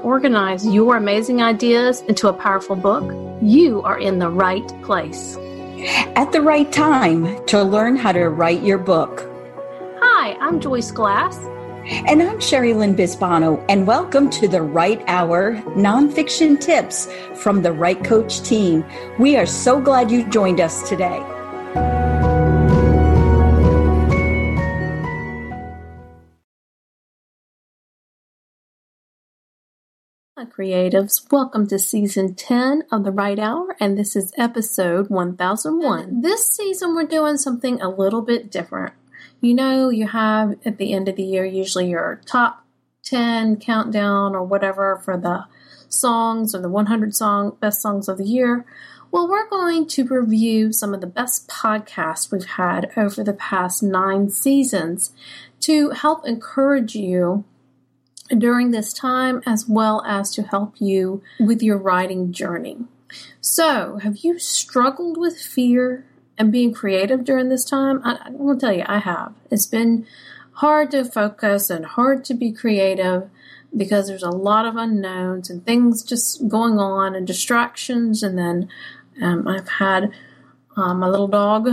to organize your amazing ideas into a powerful book, you are in the right place. At the right time to learn how to write your book. Hi, I'm Joyce Glass. And I'm Sherry Lynn Bisbano, and welcome to the Write Hour Nonfiction Tips from the Write Coach team. We are so glad you joined us today. Creatives. Welcome to season 10 of The Write Hour, and this is episode 1001. And this season, we're doing something a little bit different. You know, you have at the end of the year usually your top 10 countdown or whatever for the songs or the 100 song best songs of the year. Well, we're going to review some of the best podcasts we've had over the past nine seasons to help encourage you during this time as well as to help you with your writing journey. So, have you struggled with fear and being creative during this time? I, I will tell you, I have. It's been hard to focus and hard to be creative because there's a lot of unknowns and things just going on and distractions. And then um, I've had um, my little dog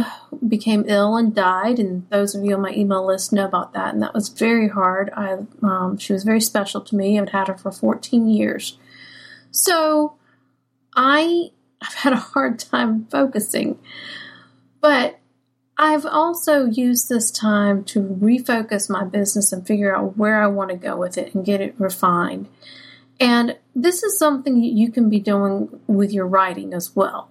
became ill and died, and those of you on my email list know about that, and that was very hard. I um, she was very special to me. I've had her for 14 years, so I I've had a hard time focusing, but I've also used this time to refocus my business and figure out where I want to go with it and get it refined. And this is something you can be doing with your writing as well.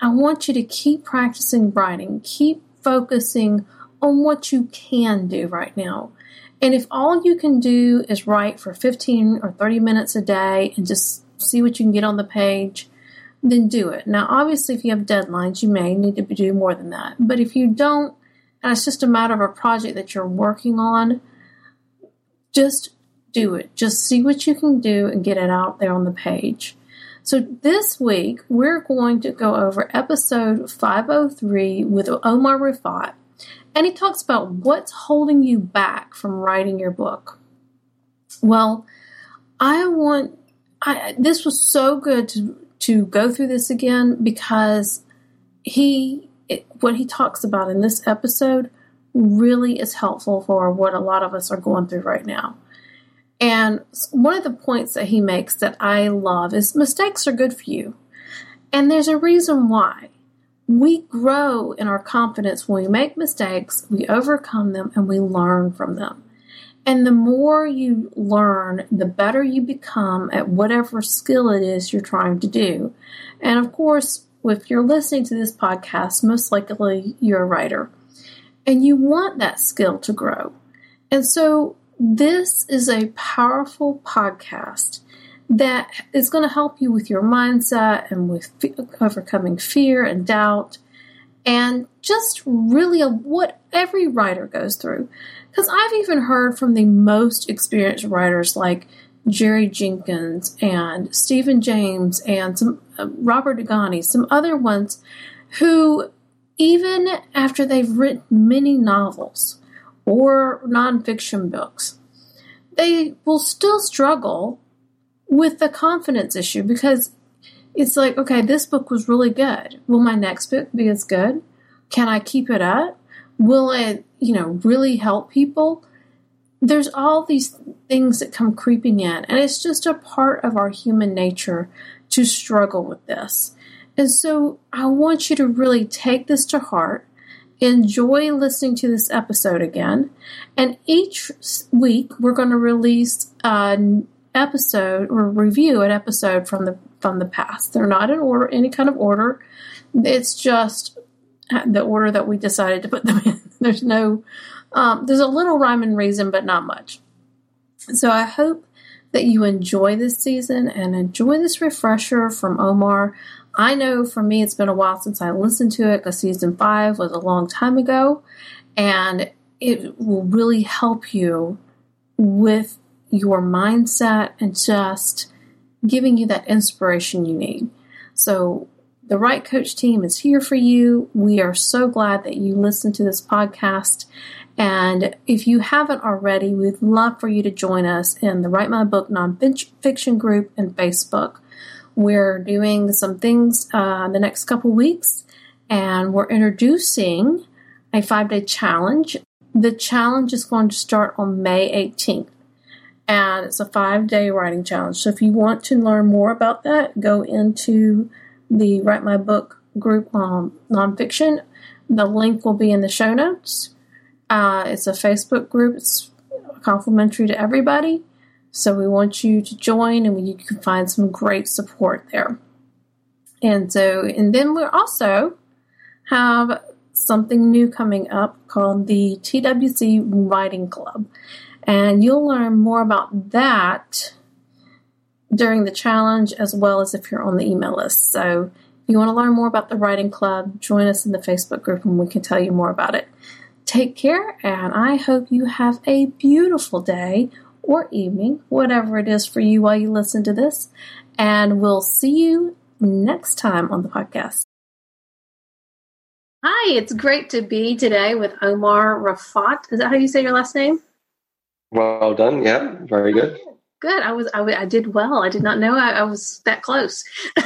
I want you to keep practicing writing, keep focusing on what you can do right now. And if all you can do is write for 15 or 30 minutes a day and just see what you can get on the page, then do it. Now, obviously, if you have deadlines, you may need to do more than that. But if you don't, and it's just a matter of a project that you're working on, just do it. Just see what you can do and get it out there on the page. So this week, we're going to go over episode 503 with Omar Raafat. And he talks about what's holding you back from writing your book. Well, I want, I, this was so good to, to go through this again because he, it, what he talks about in this episode really is helpful for what a lot of us are going through right now. And one of the points that he makes that I love is mistakes are good for you. And there's a reason why. We grow in our confidence when we make mistakes, we overcome them, and we learn from them. And the more you learn, the better you become at whatever skill it is you're trying to do. And of course, if you're listening to this podcast, most likely you're a writer. And you want that skill to grow. And so this is a powerful podcast that is going to help you with your mindset and with overcoming fear and doubt and just really what every writer goes through. Because I've even heard from the most experienced writers like Jerry Jenkins and Stephen James and some uh, Robert Dugoni, some other ones who, even after they've written many novels, or nonfiction books, they will still struggle with the confidence issue because it's like, okay, this book was really good. Will my next book be as good? Can I keep it up? Will it, you know, really help people? There's all these things that come creeping in, and it's just a part of our human nature to struggle with this. And so I want you to really take this to heart enjoy listening to this episode again. And each week we're going to release an episode or review an episode from the from the past. They're not in order, any kind of order. It's just the order that we decided to put them in. There's no, um, there's a little rhyme and reason, but not much. So I hope that you enjoy this season and enjoy this refresher from Omar. I know for me, it's been a while since I listened to it because season five was a long time ago, and it will really help you with your mindset and just giving you that inspiration you need. So, The Write Coach team is here for you. We are so glad that you listened to this podcast. And if you haven't already, we'd love for you to join us in the Write My Book nonfiction group and Facebook. We're doing some things uh, the next couple weeks, and we're introducing a five day challenge. The challenge is going to start on May 18th, and it's a five day writing challenge. So if you want to learn more about that, go into the Write My Book group on nonfiction. The link will be in the show notes. Uh, it's a Facebook group. It's complimentary to everybody. So we want you to join and you can find some great support there. And so, and then we also have something new coming up called the TWC Writing Club. And you'll learn more about that during the challenge as well as if you're on the email list. So, if you want to learn more about the writing club, join us in the Facebook group and we can tell you more about it. Take care, and I hope you have a beautiful day or evening, whatever it is for you while you listen to this. And we'll see you next time on the podcast. Hi, it's great to be today with Omar Raafat. Is that how you say your last name? Well done. Yeah, very good. Good. I was. I, I did well. I did not know I, I was that close.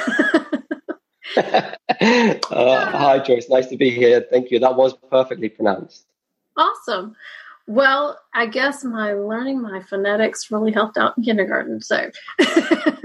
uh, hi, Joyce. Nice to be here. Thank you. That was perfectly pronounced. Awesome. Well, I guess my learning my phonetics really helped out in kindergarten. So, but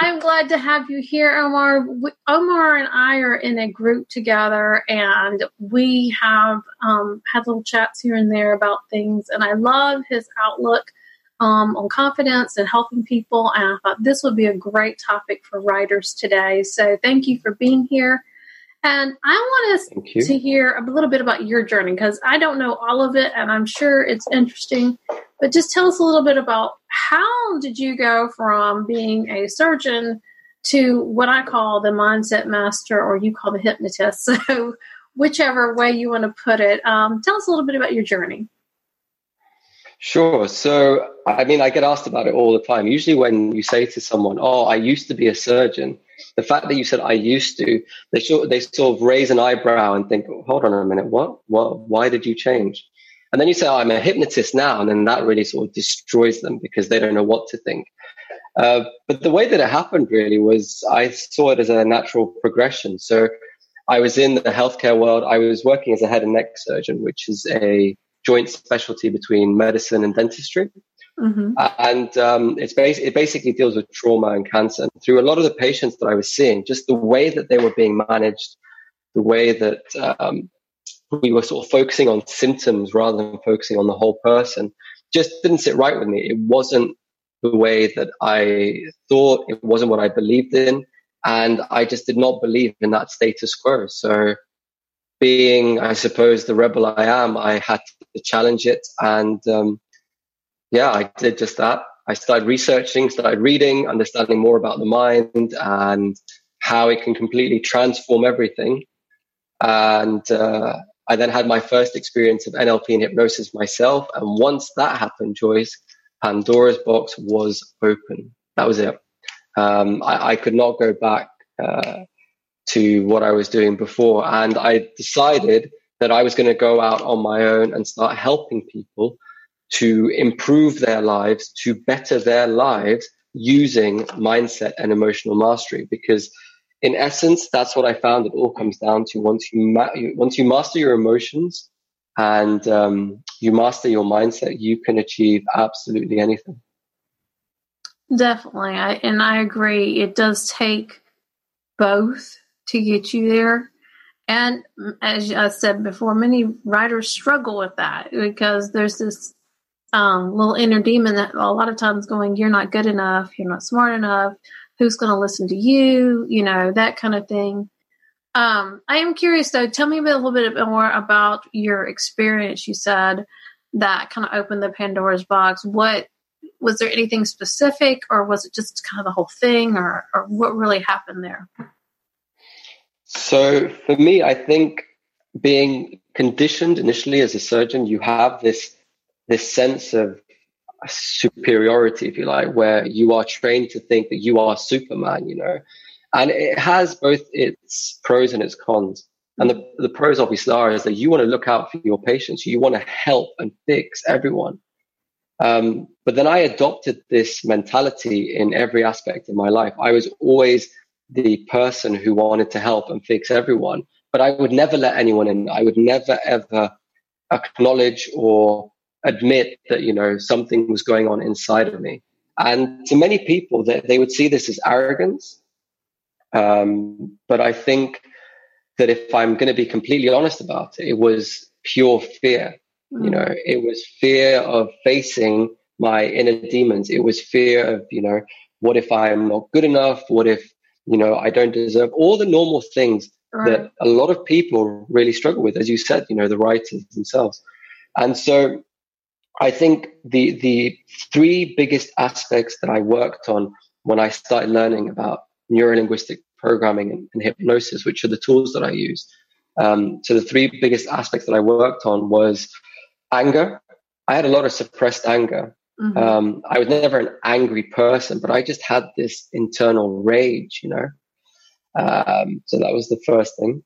I'm glad to have you here, Omar. Omar and I are in a group together, and we have um, had little chats here and there about things. And I love his outlook um, on confidence and helping people. And I thought this would be a great topic for writers today. So, thank you for being here. And I want us to hear a little bit about your journey because I don't know all of it and I'm sure it's interesting. But just tell us a little bit about how did you go from being a surgeon to what I call the mindset master or you call the hypnotist. So, whichever way you want to put it, um, tell us a little bit about your journey. Sure. So, I mean, I get asked about it all the time. Usually, when you say to someone, Oh, I used to be a surgeon, the fact that you said I used to, they sort they sort of raise an eyebrow and think, hold on a minute, what, what, why did you change? And then you say, oh, I'm a hypnotist now, and then that really sort of destroys them because they don't know what to think. Uh, but the way that it happened really was I saw it as a natural progression. So I was in the healthcare world. I was working as a head and neck surgeon, which is a joint specialty between medicine and dentistry. Mm-hmm. And um, it's bas- it basically deals with trauma and cancer. And through a lot of the patients that I was seeing, just the way that they were being managed, the way that um, we were sort of focusing on symptoms rather than focusing on the whole person, just didn't sit right with me. It wasn't the way that I thought. It wasn't what I believed in. And I just did not believe in that status quo. So being, I suppose, the rebel I am, I had to challenge it and um, yeah, I did just that. I started researching, started reading, understanding more about the mind and how it can completely transform everything. And uh, I then had my first experience of NLP and hypnosis myself. And once that happened, Joyce, Pandora's box was open. That was it. Um, I, I, could not go back uh, to what I was doing before. And I decided that I was going to go out on my own and start helping people to improve their lives, to better their lives using mindset and emotional mastery. Because in essence, that's what I found. It all comes down to once you ma- once you master your emotions and um, you master your mindset, you can achieve absolutely anything. Definitely, I, and I agree. It does take both to get you there. And as I said before, many writers struggle with that because there's this um, little inner demon that a lot of times going, you're not good enough, you're not smart enough, who's going to listen to you, you know, that kind of thing. Um, I am curious though, tell me a, little bit more about your experience. You said that kind of opened the Pandora's box. What was there anything specific or was it just kind of the whole thing or, or what really happened there? So for me, I think being conditioned initially as a surgeon, you have this this sense of superiority, if you like, where you are trained to think that you are Superman, you know. And it has both its pros and its cons. And the, the pros obviously are is that you want to look out for your patients. You want to help and fix everyone. Um, but then I adopted this mentality in every aspect of my life. I was always the person who wanted to help and fix everyone, but I would never let anyone in. I would never ever acknowledge or admit that, you know, something was going on inside of me. And to many people, they, they would see this as arrogance. Um, but I think that if I'm going to be completely honest about it, it was pure fear. Mm. You know, it was fear of facing my inner demons. It was fear of, you know, what if I'm not good enough? What if, you know, I don't deserve all the normal things right. that a lot of people really struggle with, as you said, you know, the writers themselves. And so I think the the three biggest aspects that I worked on when I started learning about neurolinguistic programming and, and hypnosis, which are the tools that I use. Um, so the three biggest aspects that I worked on was anger. I had a lot of suppressed anger. Mm-hmm. Um, I was never an angry person, but I just had this internal rage, you know. Um, so that was the first thing.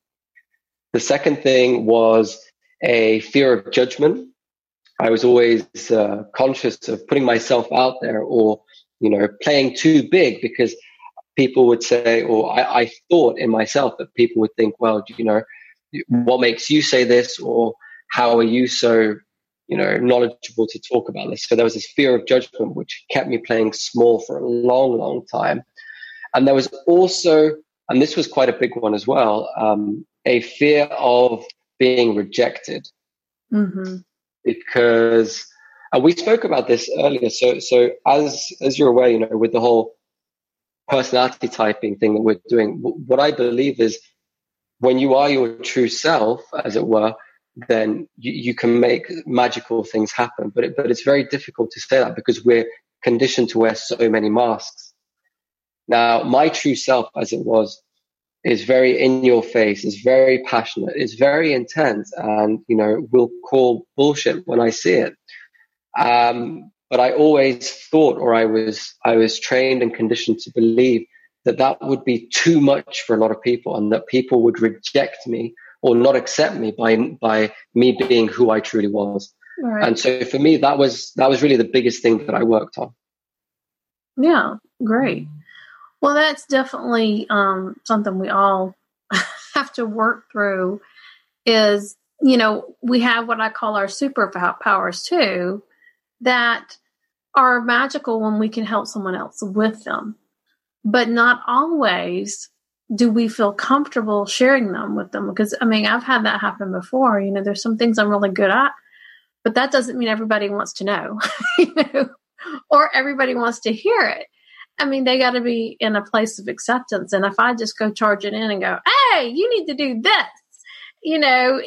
The second thing was a fear of judgment. I was always uh, conscious of putting myself out there or, you know, playing too big because people would say, or I, I thought in myself that people would think, well, you know, what makes you say this or how are you so you know knowledgeable to talk about this? So there was this fear of judgment which kept me playing small for a long long time. And there was also and this was quite a big one as well um, a fear of being rejected. Mm-hmm. Because and we spoke about this earlier. So so as as you're aware you know with the whole personality typing thing that we're doing what i believe is when you are your true self as it were then you, you can make magical things happen. But it, but it's very difficult to say that because we're conditioned to wear so many masks. Now, my true self, as it was, is very in your face, is very passionate, is very intense, and you know will call bullshit when I see it. Um, but I always thought, or I was, I was trained and conditioned to believe that that would be too much for a lot of people, and that people would reject me or not accept me by by me being who I truly was. Right. And so for me, that was that was really the biggest thing that I worked on. Yeah, great. Well, that's definitely um, something we all have to work through. Is you know we have what I call our superpowers too, that are magical when we can help someone else with them, but not always do we feel comfortable sharing them with them. Because I mean, I've had that happen before. You know, there's some things I'm really good at, but that doesn't mean everybody wants to know, you know, or everybody wants to hear it. I mean, they got to be in a place of acceptance. And if I just go charging in and go, hey, you need to do this, you know,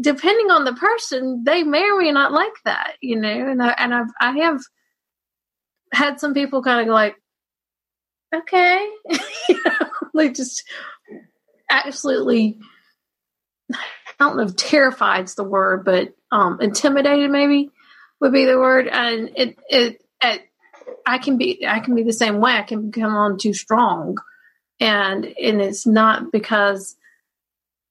depending on the person, they may or may not like that, you know. And I, and I've I have had some people kind of like, okay, like just absolutely. I don't know if terrified's the word, but um, intimidated maybe would be the word. And it it at I can be I can be the same way. I can become on too strong, and and it's not because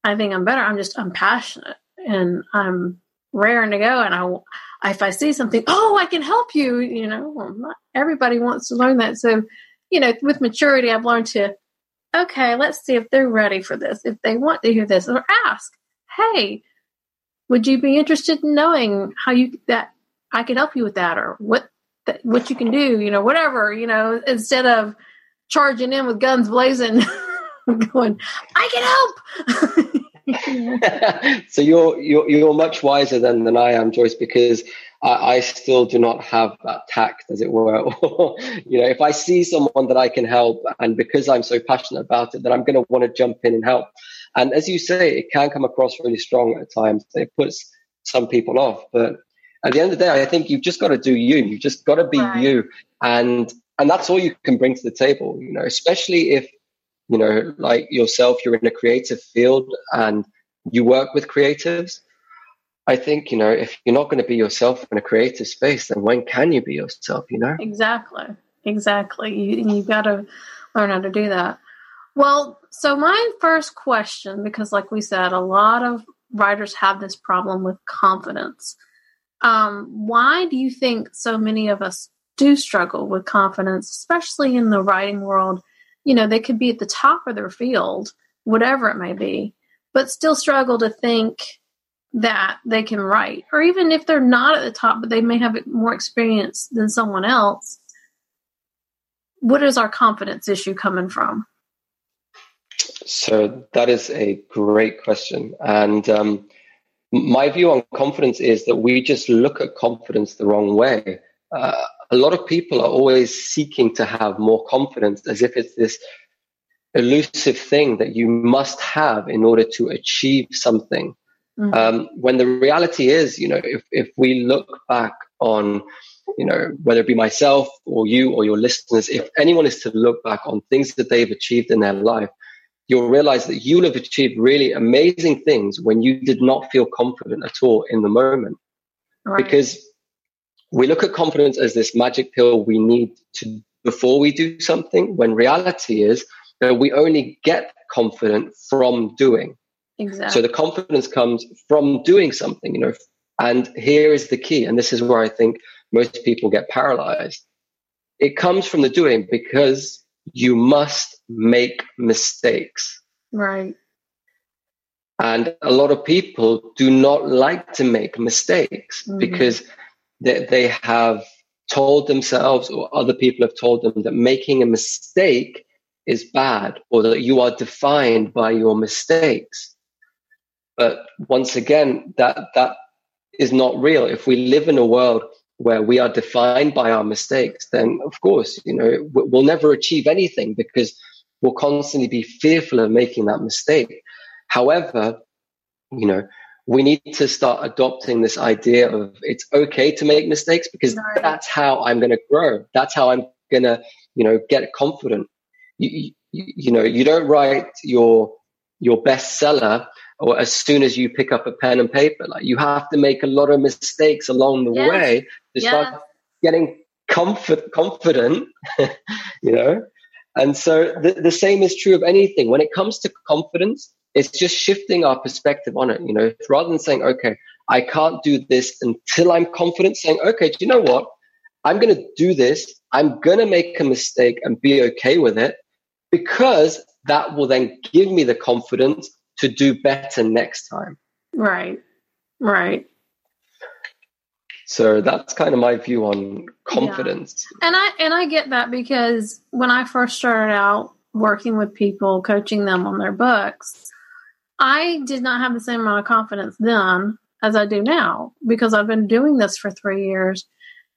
I think I'm better. I'm just I'm passionate and I'm raring to go. And I if I see something, oh, I can help you. You know, not everybody wants to learn that. So, you know, with maturity, I've learned to okay, let's see if they're ready for this. If they want to hear this, or ask, hey, would you be interested in knowing how you that I could help you with that, or what what you can do, you know, whatever, you know, instead of charging in with guns blazing, going, I can help. so you're, you're you're much wiser than than I am, Joyce, because I, I still do not have that tact, as it were. you know, if I see someone that I can help, and because I'm so passionate about it, then I'm going to want to jump in and help. And as you say, it can come across really strong at times. It puts some people off, but at the end of the day, I think you've just got to do you. You've just got to be right. you, and and that's all you can bring to the table. You know, especially if you know, like yourself, you're in a creative field and you work with creatives. I think you know if you're not going to be yourself in a creative space, then when can you be yourself? You know, exactly, exactly. You you've got to learn how to do that. Well, so my first question, because like we said, a lot of writers have this problem with confidence. Um, why do you think so many of us do struggle with confidence, especially in the writing world? You know, they could be at the top of their field, whatever it may be, but still struggle to think that they can write. Or even if they're not at the top, but they may have more experience than someone else, what is our confidence issue coming from? So that is a great question. And um, my view on confidence is that we just look at confidence the wrong way. Uh, a lot of people are always seeking to have more confidence as if it's this elusive thing that you must have in order to achieve something. Mm-hmm. Um, when the reality is, you know, if, if we look back on, you know, whether it be myself or you or your listeners, if anyone is to look back on things that they've achieved in their life, you'll realize that you'll have achieved really amazing things when you did not feel confident at all in the moment. Right. Because we look at confidence as this magic pill we need to before we do something, when reality is that we only get confident from doing. Exactly. So the confidence comes from doing something, you know. And here is the key, and this is where I think most people get paralyzed. It comes from the doing because you must make mistakes. Right. And a lot of people do not like to make mistakes mm-hmm. because they, they have told themselves or other people have told them that making a mistake is bad or that you are defined by your mistakes. But once again, that, that is not real. If we live in a world where we are defined by our mistakes, then of course, you know, we'll never achieve anything because we'll constantly be fearful of making that mistake. However, you know, we need to start adopting this idea of it's okay to make mistakes because that's how I'm going to grow. That's how I'm going to, you know, get confident. You, you, you know, you don't write your, your bestseller or as soon as you pick up a pen and paper. Like you have to make a lot of mistakes along the yes. way to yes. start getting comfort, confident, you know? And so the, the same is true of anything. When it comes to confidence, it's just shifting our perspective on it, you know, rather than saying, okay, I can't do this until I'm confident, saying, okay, do you know what? I'm going to do this. I'm going to make a mistake and be okay with it because that will then give me the confidence to do better next time. Right. Right. So that's kind of my view on confidence. Yeah. And I and I get that because when I first started out working with people, coaching them on their books, I did not have the same amount of confidence then as I do now because I've been doing this for 3 years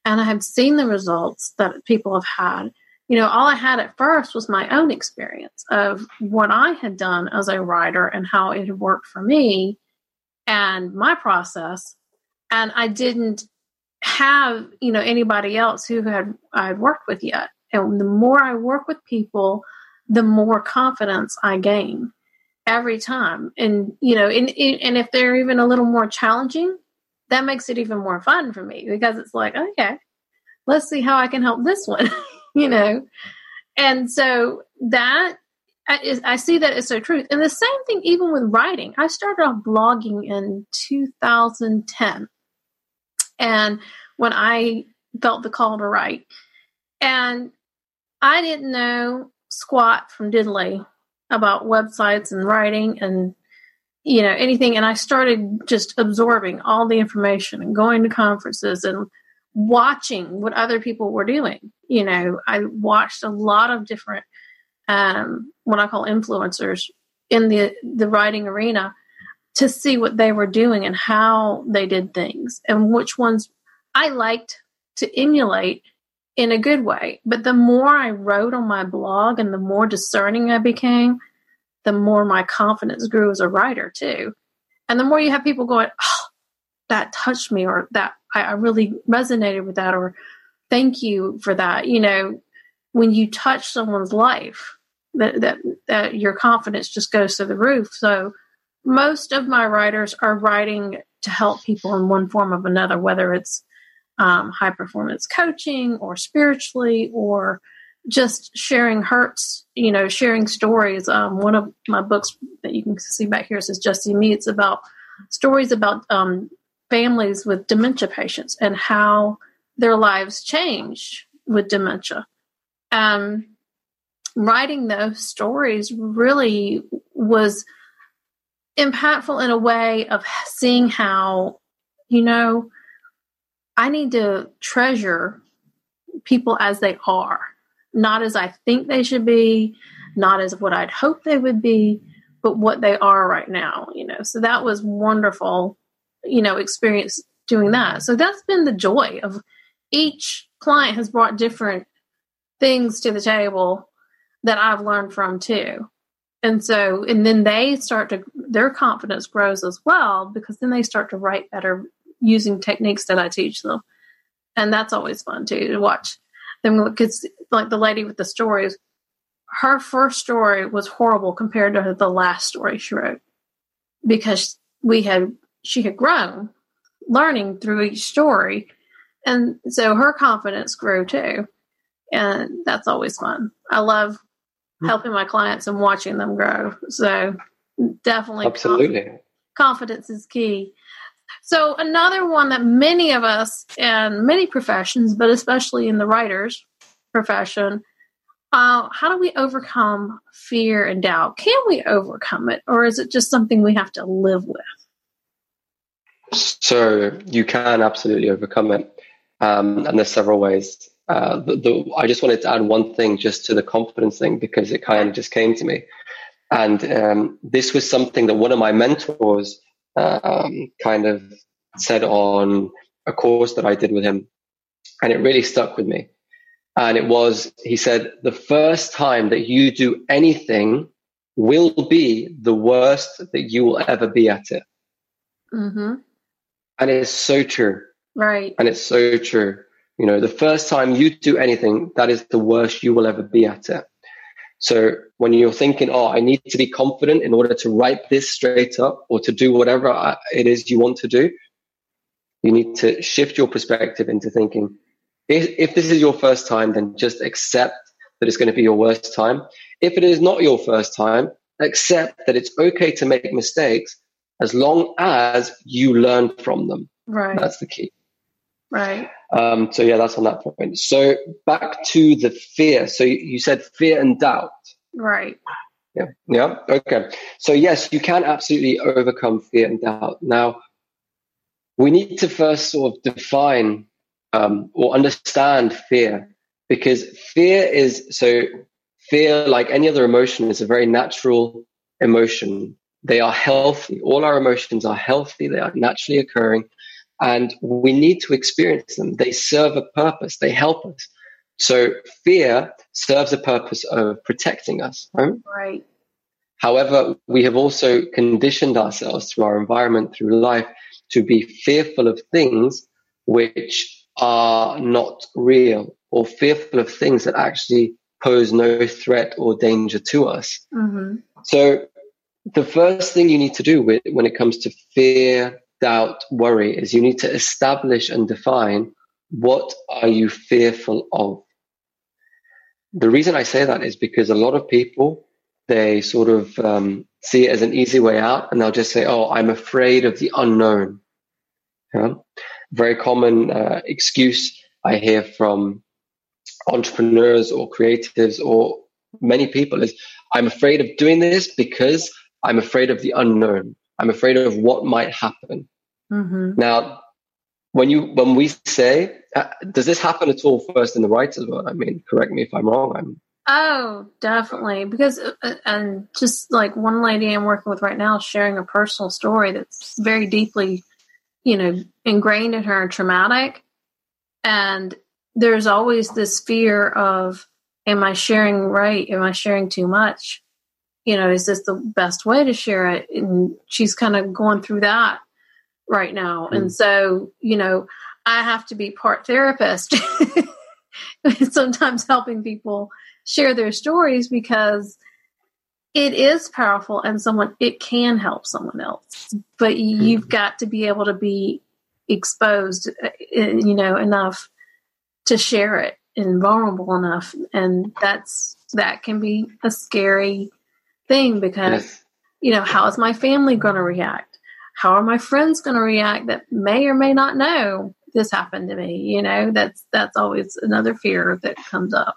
and I have seen the results that people have had you know, all I had at first was my own experience of what I had done as a writer and how it had worked for me and my process. And I didn't have, you know, anybody else who had I had worked with yet. And the more I work with people, the more confidence I gain every time. And, you know, and, and if they're even a little more challenging, that makes it even more fun for me because it's like, okay, let's see how I can help this one. you know? And so that is, I see that as so true. And the same thing, even with writing. I started off blogging in 2010. And when I felt the call to write, and I didn't know squat from diddly about websites and writing and you know anything. And i started just absorbing all the information and going to conferences and watching what other people were doing. You know, I watched a lot of different um, what I call influencers in the the writing arena to see what they were doing and how they did things and which ones I liked to emulate in a good way. But the more I wrote on my blog and the more discerning I became, the more my confidence grew as a writer too. And the more you have people going, oh, that touched me or that I, I really resonated with that or thank you for that. You know, when you touch someone's life, that, that, that your confidence just goes to the roof. So most of my writers are writing to help people in one form of another, whether it's um, high performance coaching or spiritually or just sharing hurts, you know, sharing stories. Um, one of my books that you can see back here says Just See Me. It's about stories about um, families with dementia patients and how their lives change with dementia. Um, writing those stories really was impactful in a way of seeing how, you know, I need to treasure people as they are, not as I think they should be, not as what I'd hope they would be, but what they are right now, you know. So that was wonderful, you know, experience doing that. So that's been the joy of each client has brought different things to the table that I've learned from too. And so, and then they start to, their confidence grows as well because then they start to write better using techniques that I teach them. And that's always fun too to watch them. Because, like the lady with the stories, her first story was horrible compared to the last story she wrote because we had, she had grown learning through each story. And so her confidence grew too. And that's always fun. I love helping my clients and watching them grow. So definitely absolutely confidence, confidence is key. So another one that many of us in many professions, but especially in the writers profession, uh, how do we overcome fear and doubt? Can we overcome it, or is it just something we have to live with? So you can absolutely overcome it, um, and there's several ways. Uh, the, the, I just wanted to add one thing just to the confidence thing because it kind of just came to me. And um, this was something that one of my mentors um, kind of said on a course that I did with him. And it really stuck with me. And it was, he said, the first time that you do anything will be the worst that you will ever be at it. Mm-hmm. And it's so true. Right. And it's so true. You know, the first time you do anything, that is the worst you will ever be at it. So when you're thinking, oh, I need to be confident in order to write this straight up or to do whatever uh, it is you want to do, you need to shift your perspective into thinking, if, if this is your first time, then just accept that it's going to be your worst time. If it is not your first time, accept that it's okay to make mistakes as long as you learn from them. Right. That's the key. Right. Um, so yeah, that's on that point. So back to the fear. So you said fear and doubt. Right. Yeah. Yeah. Okay. So yes, you can absolutely overcome fear and doubt. Now, we need to first sort of define um, or understand fear because fear is so fear, like any other emotion, is a very natural emotion. They are healthy. All our emotions are healthy. They are naturally occurring and we need to experience them. They serve a purpose. They help us. So fear serves a purpose of protecting us, right? Right. However, we have also conditioned ourselves through our environment, through life, to be fearful of things which are not real or fearful of things that actually pose no threat or danger to us. Mm-hmm. So the first thing you need to do with, when it comes to fear, doubt, worry is you need to establish and define what are you fearful of. The reason I say that is because a lot of people they sort of um, see it as an easy way out, and they'll just say, "Oh, I'm afraid of the unknown." Yeah? Very common uh, excuse I hear from entrepreneurs or creatives or many people is, "I'm afraid of doing this because I'm afraid of the unknown." I'm afraid of what might happen. Mm-hmm. Now, when you when we say, uh, does this happen at all first in the writers' world? I mean, correct me if I'm wrong. I'm Oh, definitely. Because, uh, and just like one lady I'm working with right now sharing a personal story that's very deeply, you know, ingrained in her and traumatic. And there's always this fear of, am I sharing right? Am I sharing too much? You know, is this the best way to share it? And she's kind of going through that right now. Mm. And so, you know, I have to be part therapist, sometimes helping people share their stories because it is powerful and someone it can help someone else but you've got to be able to be exposed uh, you know enough to share it and vulnerable enough. And that's, that can be a scary thing because, yes. you know, how is my family going to react? How are my friends going to react that may or may not know this happened to me? You know, that's, that's always another fear that comes up.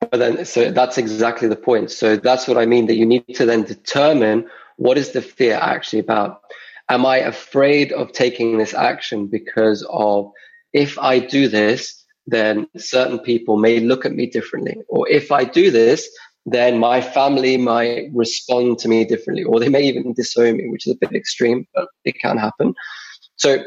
But then, so that's exactly the point. So that's what I mean that you need to then determine what is the fear actually about. Am I afraid of taking this action because of if I do this, then certain people may look at me differently. Or if I do this, then my family might respond to me differently, or they may even disown me, which is a bit extreme, but it can happen. So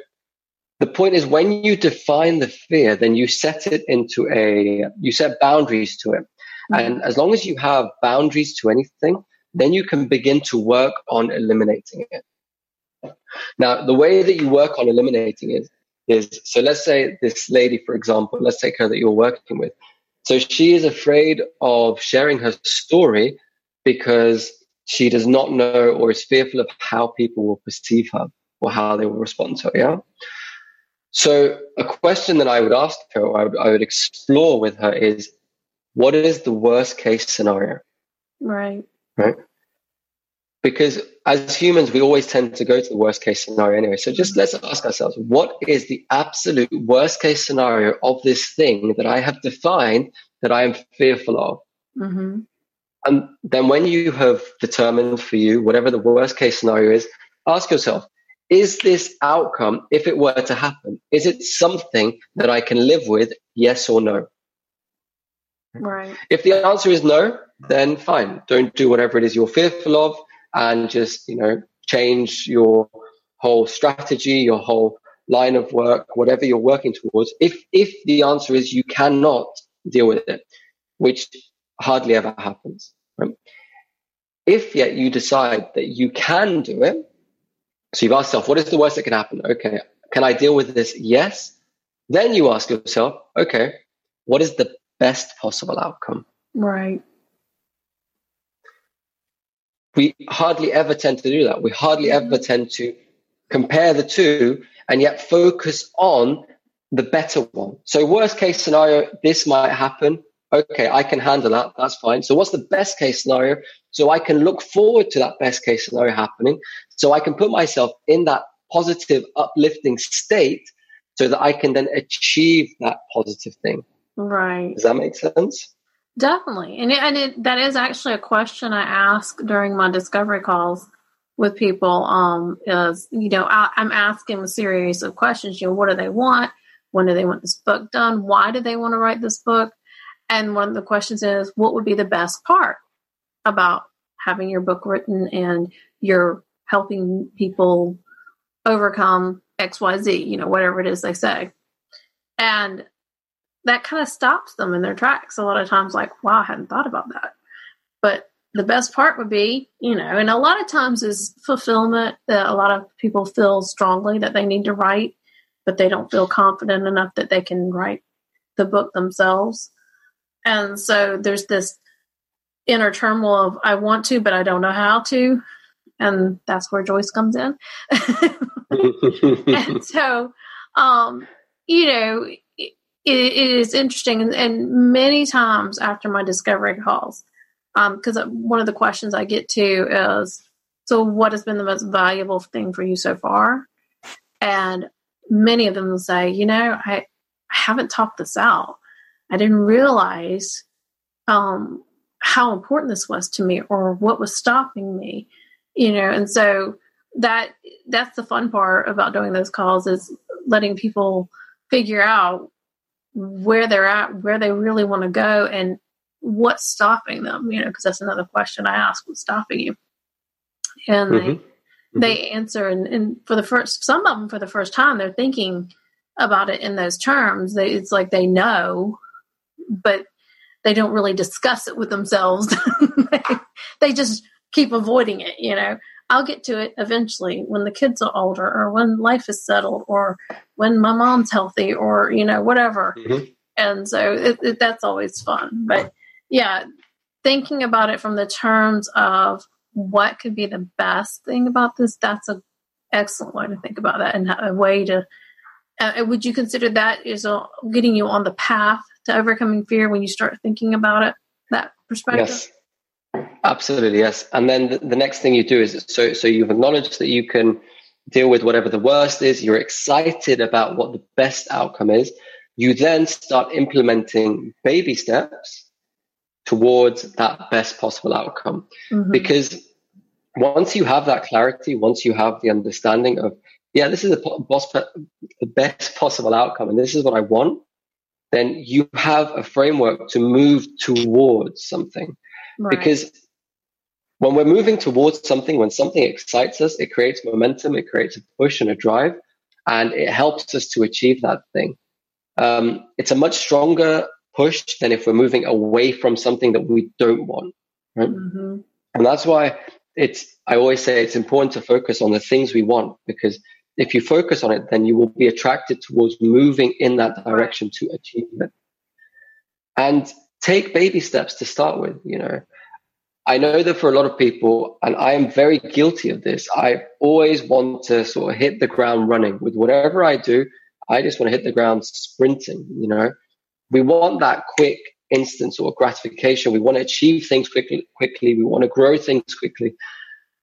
the point is when you define the fear, then you set it into a, you set boundaries to it. Mm-hmm. And as long as you have boundaries to anything, then you can begin to work on eliminating it. Now, the way that you work on eliminating it is so let's say this lady, for example, let's take her that you're working with. So she is afraid of sharing her story because she does not know or is fearful of how people will perceive her or how they will respond to her. Yeah. So a question that I would ask her, or I would, I would explore with her is, what is the worst case scenario? Right. Right because as humans, we always tend to go to the worst case scenario anyway. So just let's ask ourselves, what is the absolute worst case scenario of this thing that I have defined that I am fearful of? Mm-hmm. And then when you have determined for you, whatever the worst case scenario is, ask yourself, is this outcome, if it were to happen, is it something that I can live with? Yes or no? Right. If the answer is no, then fine. Don't do whatever it is you're fearful of and just, you know, change your whole strategy, your whole line of work, whatever you're working towards. If, if the answer is you cannot deal with it, which hardly ever happens, right? If yet you decide that you can do it, so you've asked yourself, what is the worst that can happen? Okay. Can I deal with this? Yes. Then you ask yourself, okay, what is the best possible outcome? Right we hardly ever tend to do that. We hardly mm-hmm. ever tend to compare the two and yet focus on the better one. So, worst case scenario, this might happen. Okay, I can handle that. That's fine. So, what's the best case scenario? So, I can look forward to that best case scenario happening. So, I can put myself in that positive, uplifting state so that I can then achieve that positive thing. Right. Does that make sense? Definitely. And, it, and it, that is actually a question I ask during my discovery calls with people um, is, you know, I, am asking a series of questions. You know, what do they want? When do they want this book done? Why do they want to write this book? And one of the questions is, what would be the best part about having your book written and you're helping people overcome XYZ, you know, whatever it is they say. And that kind of stops them in their tracks a lot of times like wow i hadn't thought about that. But the best part would be you know and a lot of times is fulfillment that a lot of people feel strongly that they need to write but they don't feel confident enough that they can write the book themselves. And so there's this inner turmoil of i want to but i don't know how to and that's where joyce comes in. And so um you know it, it is interesting, and, and, many times after my discovery calls, because um, one of the questions I get to is, "So, what has been the most valuable thing for you so far?" And many of them will say, "You know, I, I haven't talked this out. I didn't realize um, how important this was to me, or what was stopping me." You know, and so that that's the fun part about doing those calls is letting people figure out where they're at, where they really want to go, and what's stopping them. You know, because that's another question I ask: What's stopping you? And mm-hmm. they mm-hmm. they answer, and, and for the first, some of them for the first time, they're thinking about it in those terms. They, it's like they know, but they don't really discuss it with themselves. they, they just keep avoiding it. You know, I'll get to it eventually when the kids are older or when life is settled or when my mom's healthy or, you know, whatever. Mm-hmm. And so it, it, that's always fun. But yeah, thinking about it from the terms of what could be the best thing about this, that's an excellent way to think about that and a way to Uh, would you consider that is uh, getting you on the path to overcoming fear when you start thinking about it? That perspective. Yes. Absolutely, yes. And then the, the next thing you do is so so you've acknowledged that you can deal with whatever the worst is. You're excited about what the best outcome is. You then start implementing baby steps towards that best possible outcome. Mm-hmm. Because once you have that clarity, once you have the understanding of, yeah, this is the, the best possible outcome, and this is what I want, then you have a framework to move towards something. Right. Because when we're moving towards something, when something excites us, it creates momentum, it creates a push and a drive, and it helps us to achieve that thing. Um, it's a much stronger push than if we're moving away from something that we don't want. Right? Mm-hmm. And that's why it's, I always say it's important to focus on the things we want because if you focus on it, then you will be attracted towards moving in that direction to achieve it. And take baby steps to start with, you know. I know that for a lot of people, and I am very guilty of this, I always want to sort of hit the ground running with whatever I do. I just want to hit the ground sprinting, you know. We want that quick instant sort of gratification. We want to achieve things quickly, quickly. We want to grow things quickly.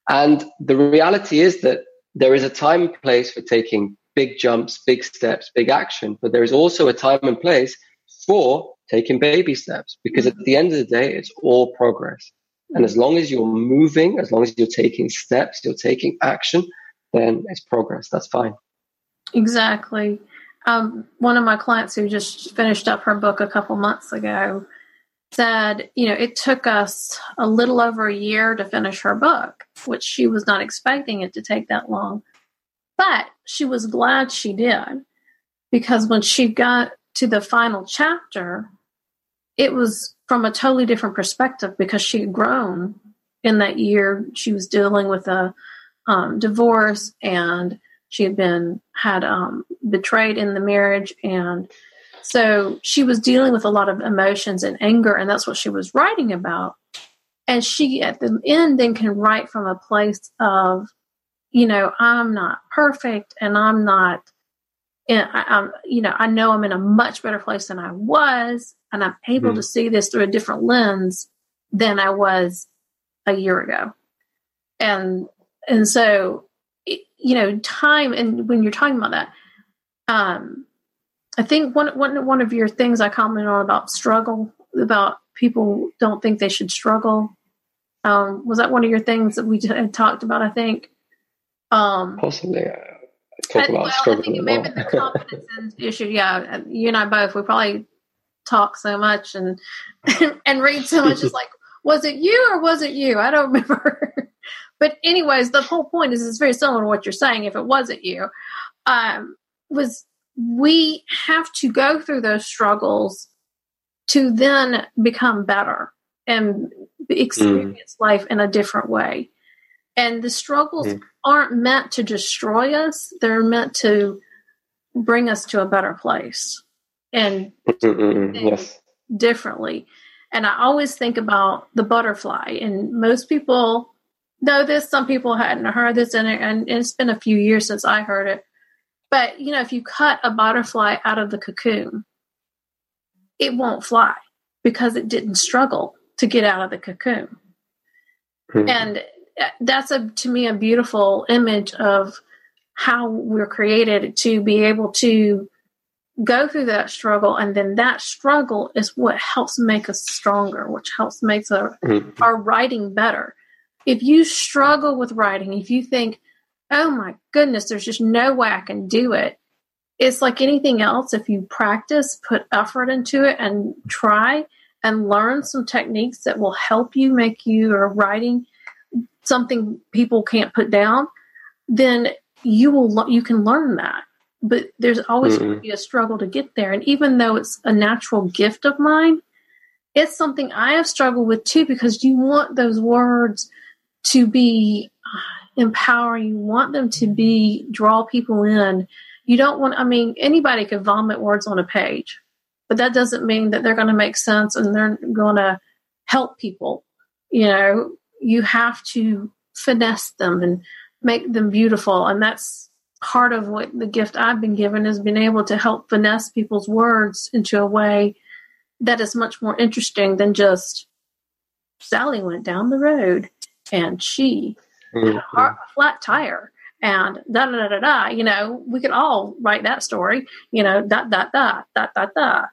And the reality is that there is a time and place for taking big jumps, big steps, big action, but there is also a time and place for taking baby steps because at the end of the day, it's all progress. And as long as you're moving, as long as you're taking steps, you're taking action, then it's progress. That's fine. Exactly. Um, one of my clients who just finished up her book a couple months ago said, you know, it took us a little over a year to finish her book, which she was not expecting it to take that long. But she was glad she did because when she got to the final chapter, it was from a totally different perspective because she had grown in that year. She was dealing with a um, divorce and she had been had um, betrayed in the marriage and so she was dealing with a lot of emotions and anger and that's what she was writing about and she at the end then can write from a place of you know i'm not perfect and i'm not I, am you know i know i'm in a much better place than i was and I'm able mm-hmm. to see this through a different lens than I was a year ago. And and so you know, time and when you're talking about that, um, I think one one one of your things I commented on about struggle about people don't think they should struggle. Um, was that one of your things that we had talked about? I think. Um, Possibly. Talk about well, struggle. I think it may have the confidence issue. Yeah, you and I both. We probably talk so much and and read so much. It's like, was it you or was it you? I don't remember. but anyways, the whole point is it's very similar to what you're saying. If it wasn't you, um, was we have to go through those struggles to then become better and experience mm. life in a different way. And the struggles mm. aren't meant to destroy us; they're meant to bring us to a better place and yes. differently. And I always think about the butterfly, and most people know this. Some people hadn't heard this, and, and it's been a few years since I heard it. But you know, if you cut a butterfly out of the cocoon, it won't fly because it didn't struggle to get out of the cocoon. Mm-hmm. And that's a to me a beautiful image of how we're created to be able to go through that struggle. And then that struggle is what helps make us stronger which helps make our, mm-hmm. our writing better. If you struggle with writing if you think oh my goodness there's just no way i can do it it's like anything else. If you practice put effort into it and try and learn some techniques that will help you make your writing something people can't put down then you will you can learn that but there's always mm-hmm. going to be a struggle to get there. And even though it's a natural gift of mine, it's something I have struggled with too because you want those words to be uh, empowering. You want them to be draw people in. You don't want. I mean, anybody could vomit words on a page, but that doesn't mean that they're going to make sense and they're going to help people. You know, you have to finesse them and make them beautiful, and that's part of what the gift I've been given is being able to help finesse people's words into a way that is much more interesting than just Sally went down the road and she mm-hmm. had a flat tire and da da da da da. You know, we could all write that story. You know, dot dot dot dot dot dot.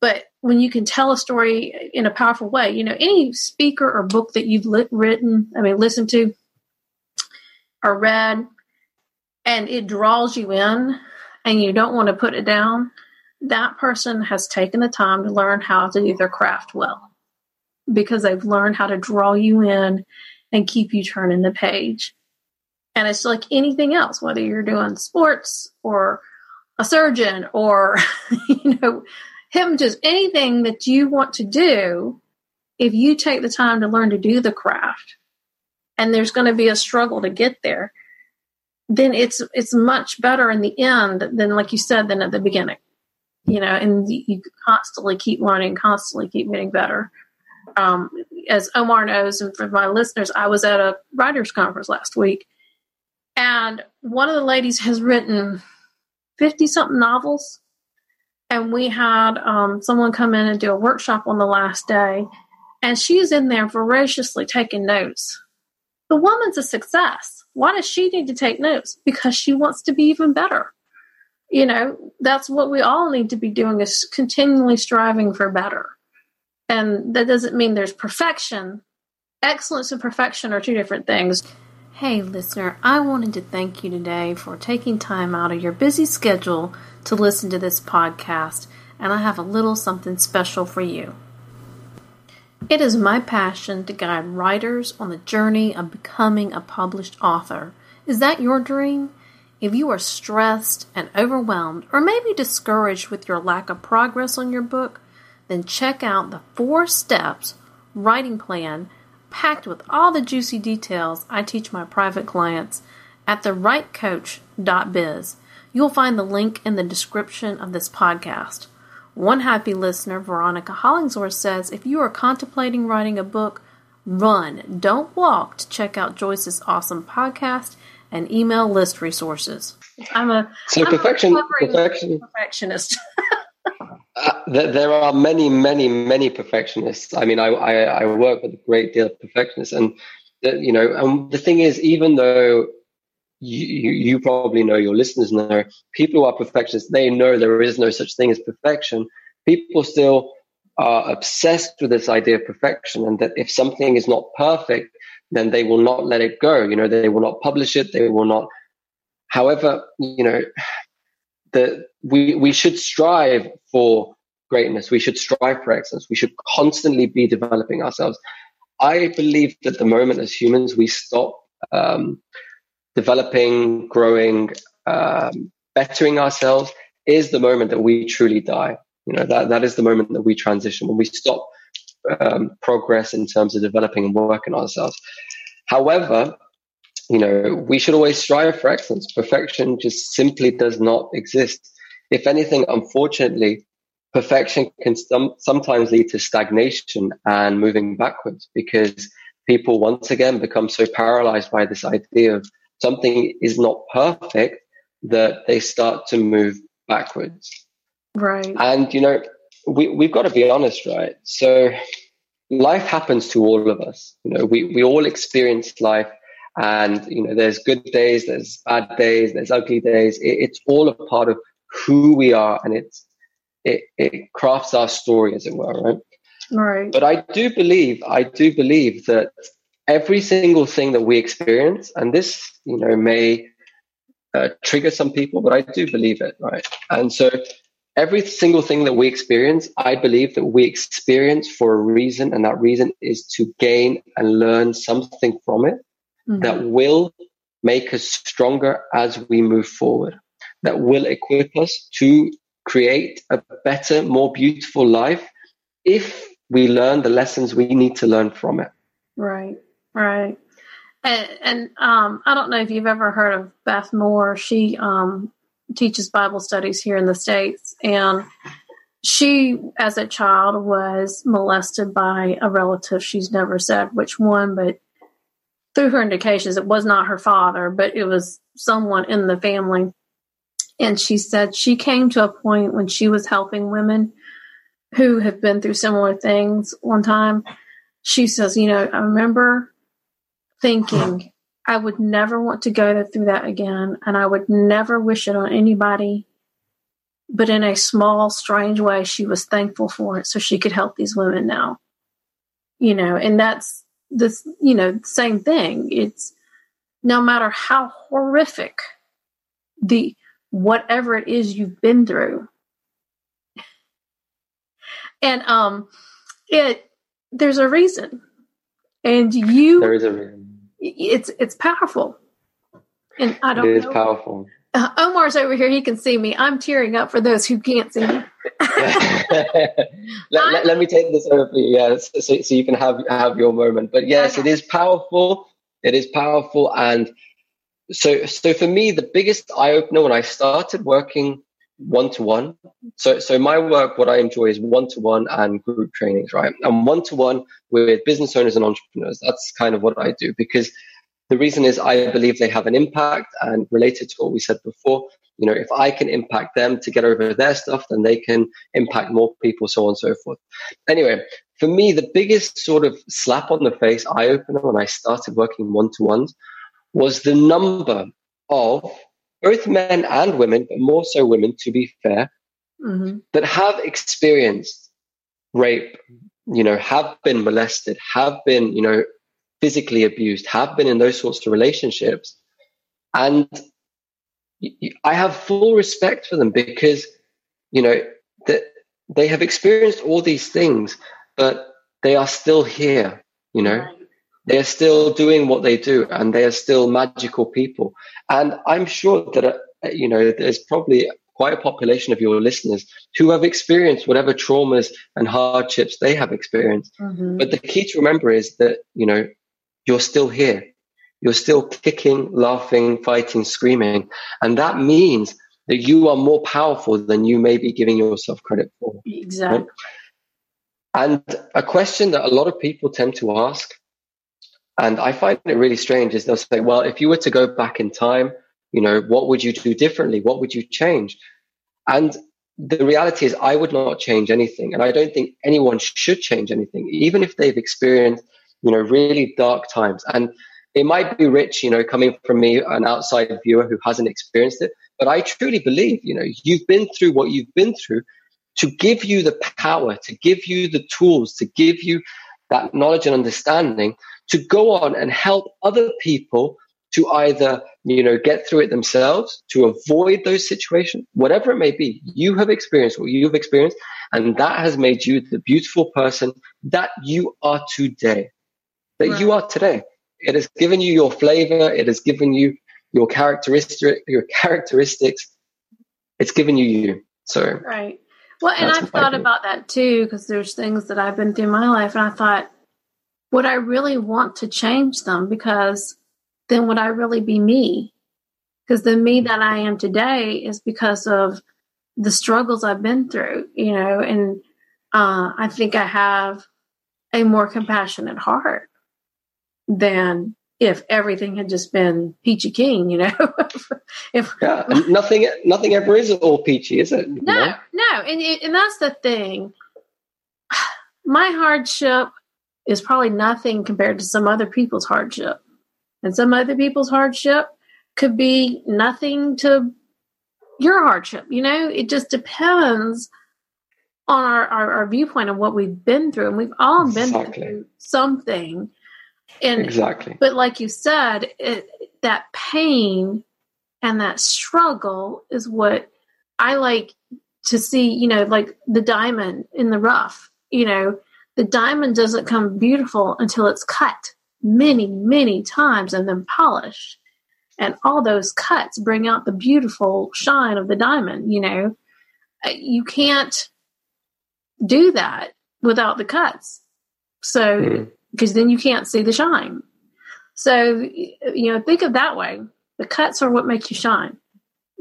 But when you can tell a story in a powerful way, you know, any speaker or book that you've written, I mean, listened to or read, and it draws you in, and you don't want to put it down. That person has taken the time to learn how to do their craft well because they've learned how to draw you in and keep you turning the page. And it's like anything else, whether you're doing sports or a surgeon or, you know, hypnotist, anything that you want to do, if you take the time to learn to do the craft and there's going to be a struggle to get there, then it's it's much better in the end than like you said than at the beginning. You know, and you constantly keep learning, constantly keep getting better. Um, as Omar knows, and for my listeners, I was at a writers' conference last week, and one of the ladies has written 50 something novels. And we had um, someone come in and do a workshop on the last day. And she's in there voraciously taking notes. The woman's a success. Why does she need to take notes? Because she wants to be even better. You know, that's what we all need to be doing is continually striving for better. And that doesn't mean there's perfection. Excellence and perfection are two different things. Hey, listener, I wanted to thank you today for taking time out of your busy schedule to listen to this podcast, and I have a little something special for you. It is my passion to guide writers on the journey of becoming a published author. Is that your dream? If you are stressed and overwhelmed, or maybe discouraged with your lack of progress on your book, then check out the four steps writing plan packed with all the juicy details I teach my private clients at thewritecoach.biz. You'll find the link in the description of this podcast. One happy listener, Veronica Hollingsworth, says if you are contemplating writing a book, run, don't walk to check out Joyce's awesome podcast and email list resources. I'm a so I'm perfection, a perfection. perfectionist. Uh, there are many, many, many perfectionists. I mean, I, I, I work with a great deal of perfectionists, and the, you know, and the thing is, even though you, you probably know, your listeners know, people who are perfectionists, they know there is no such thing as perfection. People still are obsessed with this idea of perfection, and that if something is not perfect, then they will not let it go. You know, they will not publish it. They will not. However, you know, that we we should strive for greatness. We should strive for excellence. We should constantly be developing ourselves. I believe that the moment as humans we stop um, developing, growing, um, bettering ourselves is the moment that we truly die. You know that that is the moment that we transition when we stop um, progress in terms of developing and working ourselves. However, you know, we should always strive for excellence. Perfection just simply does not exist. If anything, unfortunately, perfection can some, sometimes lead to stagnation and moving backwards because people once again become so paralyzed by this idea of something is not perfect that they start to move backwards. Right. And, you know, we, we've got to be honest, right? So life happens to all of us. You know, we, we all experience life and, you know, there's good days, there's bad days, there's ugly days. It, it's all a part of who we are and it's, it, it crafts our story, as it were, right? Right. But I do believe, I do believe that every single thing that we experience, and this, you know, may uh, trigger some people, but I do believe it, right? And so every single thing that we experience, I believe that we experience for a reason, and that reason is to gain and learn something from it mm-hmm. that will make us stronger as we move forward, that will equip us to create a better, more beautiful life if we learn the lessons we need to learn from it. Right, right. And, and um, I don't know if you've ever heard of Beth Moore. She um, teaches Bible studies here in the States. And she, as a child, was molested by a relative. She's never said which one, but through her indications, it was not her father, but it was someone in the family. And she said she came to a point when she was helping women who have been through similar things one time. She says, You know, I remember thinking I would never want to go through that again, and I would never wish it on anybody. But in a small, strange way, she was thankful for it so she could help these women now. You know, and that's this, you know, same thing. It's no matter how horrific the whatever it is you've been through. And um it there's a reason. And you There is a reason. It's it's powerful. And I don't It is know. powerful. Uh, Omar's over here. He can see me. I'm tearing up for those who can't see me. Let, let, let me take this over for you, yes, so, so you can have have your moment. But yes, it is powerful. It is powerful, and so so for me, the biggest eye opener when I started working one to one. So so my work, what I enjoy is one to one and group trainings, right? And one to one with business owners and entrepreneurs. That's kind of what I do because the reason is I believe they have an impact, and related to what we said before, you know, if I can impact them to get over their stuff, then they can impact more people, so on and so forth. Anyway, for me, the biggest sort of slap on the face eye opener when I started working one to ones was the number of both men and women, but more so women, to be fair, hmm that have experienced rape, you know, have been molested, have been, you know, physically abused, have been in those sorts of relationships. And I have full respect for them because, you know, that they have experienced all these things, but they are still here, you know, they are still doing what they do and they are still magical people. And I'm sure that, uh, you know, there's probably quite a population of your listeners who have experienced whatever traumas and hardships they have experienced. hmm But the key to remember is that, you know, you're still here. You're still kicking, laughing, fighting, screaming. And that means that you are more powerful than you may be giving yourself credit for. Exactly. And a question that a lot of people tend to ask, and I find it really strange, is they'll say, well, if you were to go back in time, you know, what would you do differently? What would you change? And the reality is, I would not change anything. And I don't think anyone should change anything, even if they've experienced, you know, really dark times. And it might be rich, you know, coming from me, an outside viewer who hasn't experienced it. But I truly believe, you know, you've been through what you've been through to give you the power, to give you the tools, to give you that knowledge and understanding to go on and help other people to either, you know, get through it themselves, to avoid those situations, whatever it may be. You have experienced what you've experienced, and that has made you the beautiful person that you are today. That Right. you are today. It has given you your flavor. It has given you your characteristic, your characteristics. It's given you you. So Right. Well, and I've thought about that too because there's things that I've been through in my life, and I thought, would I really want to change them? Because then would I really be me? Because the me that I am today is because of the struggles I've been through, you know, and uh, I think I have a more compassionate heart than if everything had just been peachy keen, you know. if yeah, nothing, nothing ever is all peachy, is it? You no, know? no, and and that's the thing. My hardship is probably nothing compared to some other people's hardship, and some other people's hardship could be nothing to your hardship. You know, it just depends on our our, our viewpoint of what we've been through, and we've all been Exactly. through something. And Exactly. but like you said, it, that pain and that struggle is what I like to see, you know, like the diamond in the rough. You know, the diamond doesn't come beautiful until it's cut many, many times and then polished. And all those cuts bring out the beautiful shine of the diamond, you know. Uh, You can't do that without the cuts. So, Mm. Because then you can't see the shine. So, you know, think of that way. The cuts are what make you shine.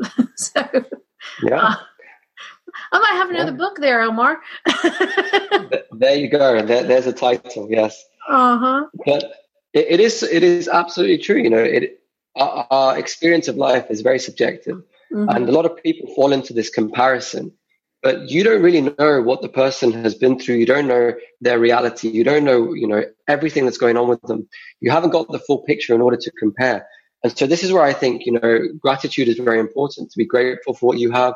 so, Yeah. uh, I might have another Yeah. book there, Omar. there you go. There, there's a title. Yes. Uh huh. But it, it is it is absolutely true. You know, it our, our experience of life is very subjective, mm-hmm. and a lot of people fall into this comparison. But you don't really know what the person has been through. You don't know their reality. You don't know, you know, everything that's going on with them. You haven't got the full picture in order to compare. And so this is where I think, you know, gratitude is very important to be grateful for what you have,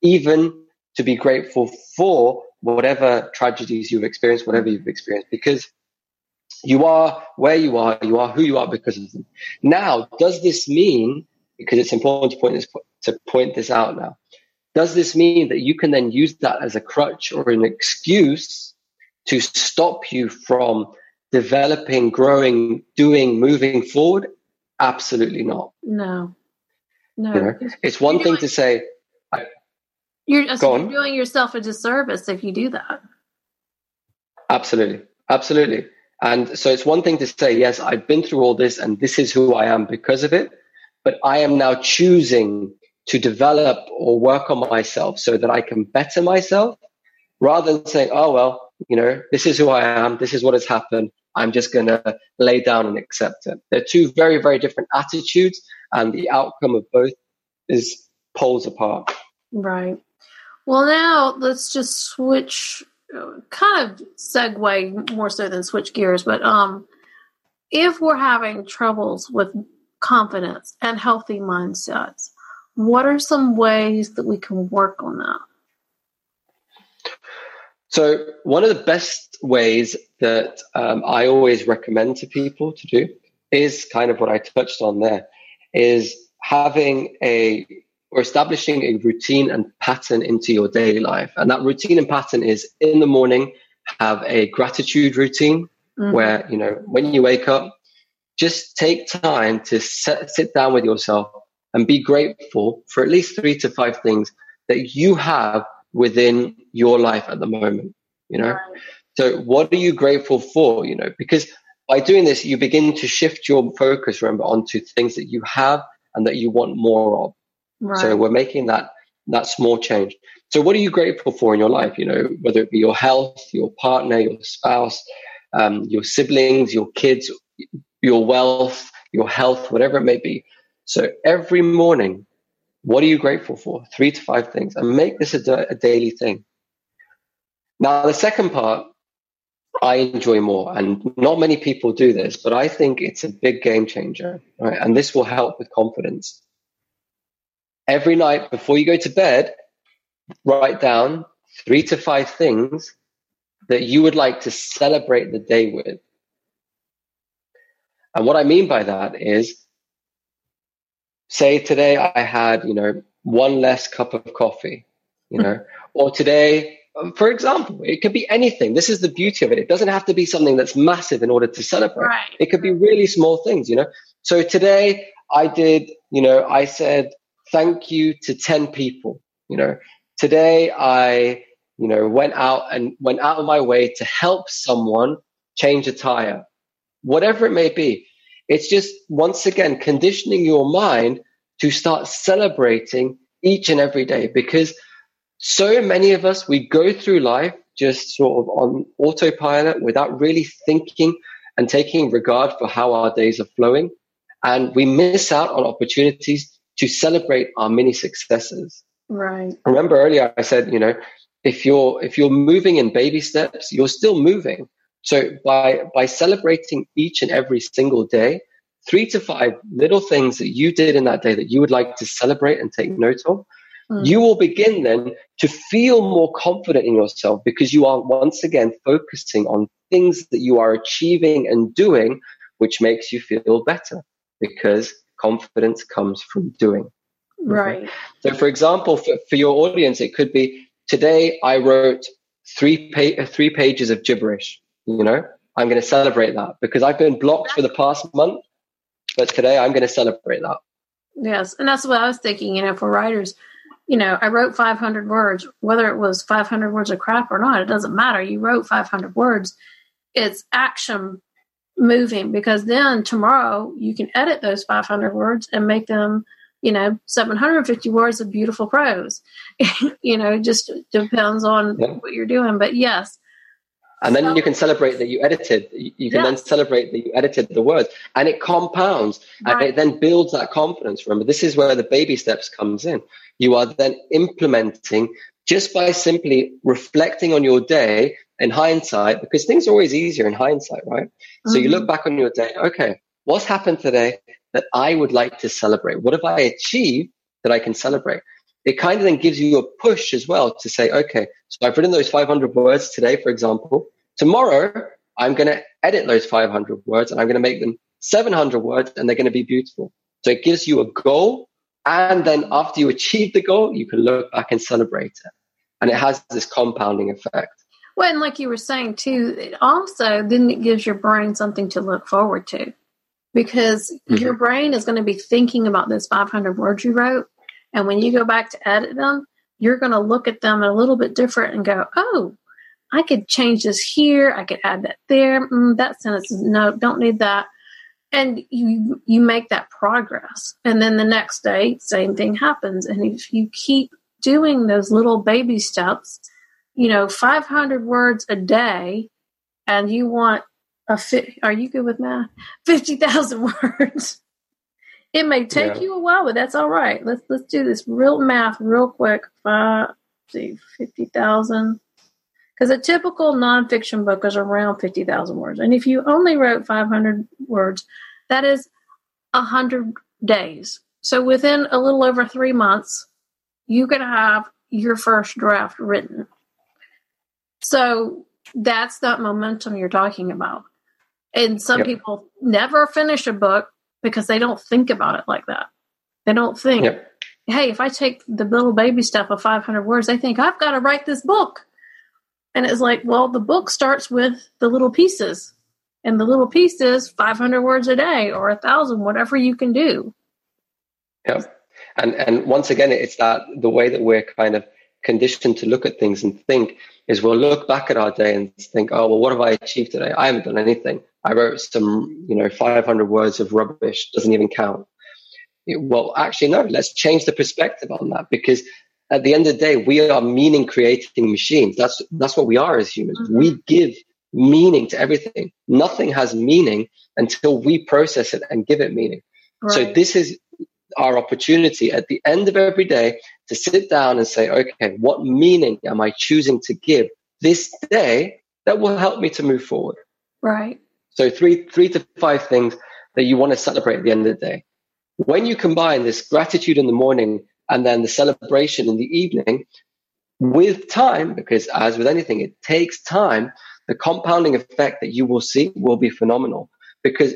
even to be grateful for whatever tragedies you've experienced, whatever you've experienced, because you are where you are, you are who you are because of them. Now, does this mean, because it's important to point this, to point this out now, does this mean that you can then use that as a crutch or an excuse to stop you from developing, growing, doing, moving forward? Absolutely not. No. No. You know, it's one thing to say, you're, so you're doing yourself a disservice if you do that. Absolutely. Absolutely. And so it's one thing to say, yes, I've been through all this and this is who I am because of it. But I am now choosing to develop or work on myself so that I can better myself rather than saying, oh, well, you know, this is who I am. This is what has happened. I'm just going to lay down and accept it. They're two very, very different attitudes and the outcome of both is poles apart. Right. Well, now let's just switch kind of segue more so than switch gears, but um, if we're having troubles with confidence and healthy mindsets, what are some ways that we can work on that? So, one of the best ways that um, I always recommend to people to do is kind of what I touched on there is having a or establishing a routine and pattern into your daily life. And that routine and pattern is in the morning, have a gratitude routine mm-hmm. where, you know, when you wake up, just take time to set, sit down with yourself and be grateful for at least three to five things that you have within your life at the moment, you know? So what are you grateful for, you know? Because by doing this, you begin to shift your focus, remember, onto things that you have and that you want more of. Right. So we're making that that small change. So what are you grateful for in your life? You know, whether it be your health, your partner, your spouse, um, your siblings, your kids, your wealth, your health, whatever it may be. So every morning, what are you grateful for? Three to five things, and make this a, a daily thing. Now, the second part, I enjoy more, and not many people do this, but I think it's a big game changer, right? And this will help with confidence every night before you go to bed, write down three to five things that you would like to celebrate the day with. And what I mean by that is, say today I had, you know, one less cup of coffee, you know, hmm. or today, for example, it could be anything. This is the beauty of it. It doesn't have to be something that's massive in order to celebrate. Right. It could be hmm. really small things, you know. So today I did, you know, I said, thank you to 10 people. You know, today I, you know, went out and went out of my way to help someone change a tire, whatever it may be. It's just once again conditioning your mind to start celebrating each and every day because so many of us, we go through life just sort of on autopilot without really thinking and taking regard for how our days are flowing. And we miss out on opportunities to celebrate our mini successes. Right. Remember earlier I said, you know, if you're if you're moving in baby steps, you're still moving. So by by celebrating each and every single day, three to five little things that you did in that day that you would like to celebrate and take note of, mm. you will begin then to feel more confident in yourself because you are once again focusing on things that you are achieving and doing, which makes you feel better because confidence comes from doing. Right. So, for example, for, for your audience, it could be today I wrote three pa- three pages of gibberish. You know, I'm going to celebrate that because I've been blocked for the past month, but today I'm going to celebrate that. Yes, and that's what I was thinking. You know, for writers, you know, I wrote 500 words, whether it was 500 words of crap or not, it doesn't matter. You wrote 500 words. It's action moving because then tomorrow you can edit those 500 words and make them you know 750 words of beautiful prose you know it just depends on yeah. what you're doing but yes And then you can celebrate that you edited. You can yes. then celebrate that you edited the words, and it compounds, right. and it then builds that confidence. Remember, this is where the baby steps comes in. You are then implementing just by simply reflecting on your day in hindsight, because things are always easier in hindsight, right? Mm-hmm. So you look mm-hmm. back on your day. Okay, what's happened today that I would like to celebrate? What have I achieved that I can celebrate? It kind of then gives you a push as well to say, okay, so I've written those 500 words today, for example. Tomorrow, I'm going to edit those 500 words and I'm going to make them 700 words and they're going to be beautiful. So it gives you a goal. And then after you achieve the goal, you can look back and celebrate it. And it has this compounding effect. Well, and like you were saying too, it also then it gives your brain something to look forward to because mm-hmm. your brain is going to be thinking about those 500 words you wrote and when you go back to edit them, you're going to look at them a little bit different and go, oh, I could change this here. I could add that there. Mm, that sentence no, don't need that. And you you make that progress. And then the next day, same thing happens. And if you keep doing those little baby steps, you know, 500 words a day, and you want a fit. Are you good with math? 50,000 words. It may take yeah. you a while, but that's all right. Let's let's do this real math real quick. Five, see, fifty thousand. Because a typical nonfiction book is around fifty thousand words, and if you only wrote five hundred words, that is hundred days. So within a little over three months, you can have your first draft written. So that's that momentum you're talking about. And some people never finish a book because they don't think about it like that. They don't think, yep. hey, if I take the little baby step of 500 words, they think I've got to write this book. And it's like, well, the book starts with the little pieces, and the little pieces 500 words a day or a thousand, whatever you can do. Yeah, and and once again, it's that the way that we're kind of conditioned to look at things and think is we'll look back at our day and think, oh well, what have I achieved today? I haven't done anything. I wrote some, you know, 500 words of rubbish, doesn't even count. Well, actually, no, let's change the perspective on that because at the end of the day, we are meaning creating machines. That's, that's what we are as humans. Mm-hmm. We give meaning to everything. Nothing has meaning until we process it and give it meaning. Right. So this is our opportunity at the end of every day to sit down and say, okay, what meaning am I choosing to give this day that will help me to move forward? Right. So three, three to five things that you want to celebrate at the end of the day. When you combine this gratitude in the morning and then the celebration in the evening with time, because as with anything, it takes time, the compounding effect that you will see will be phenomenal because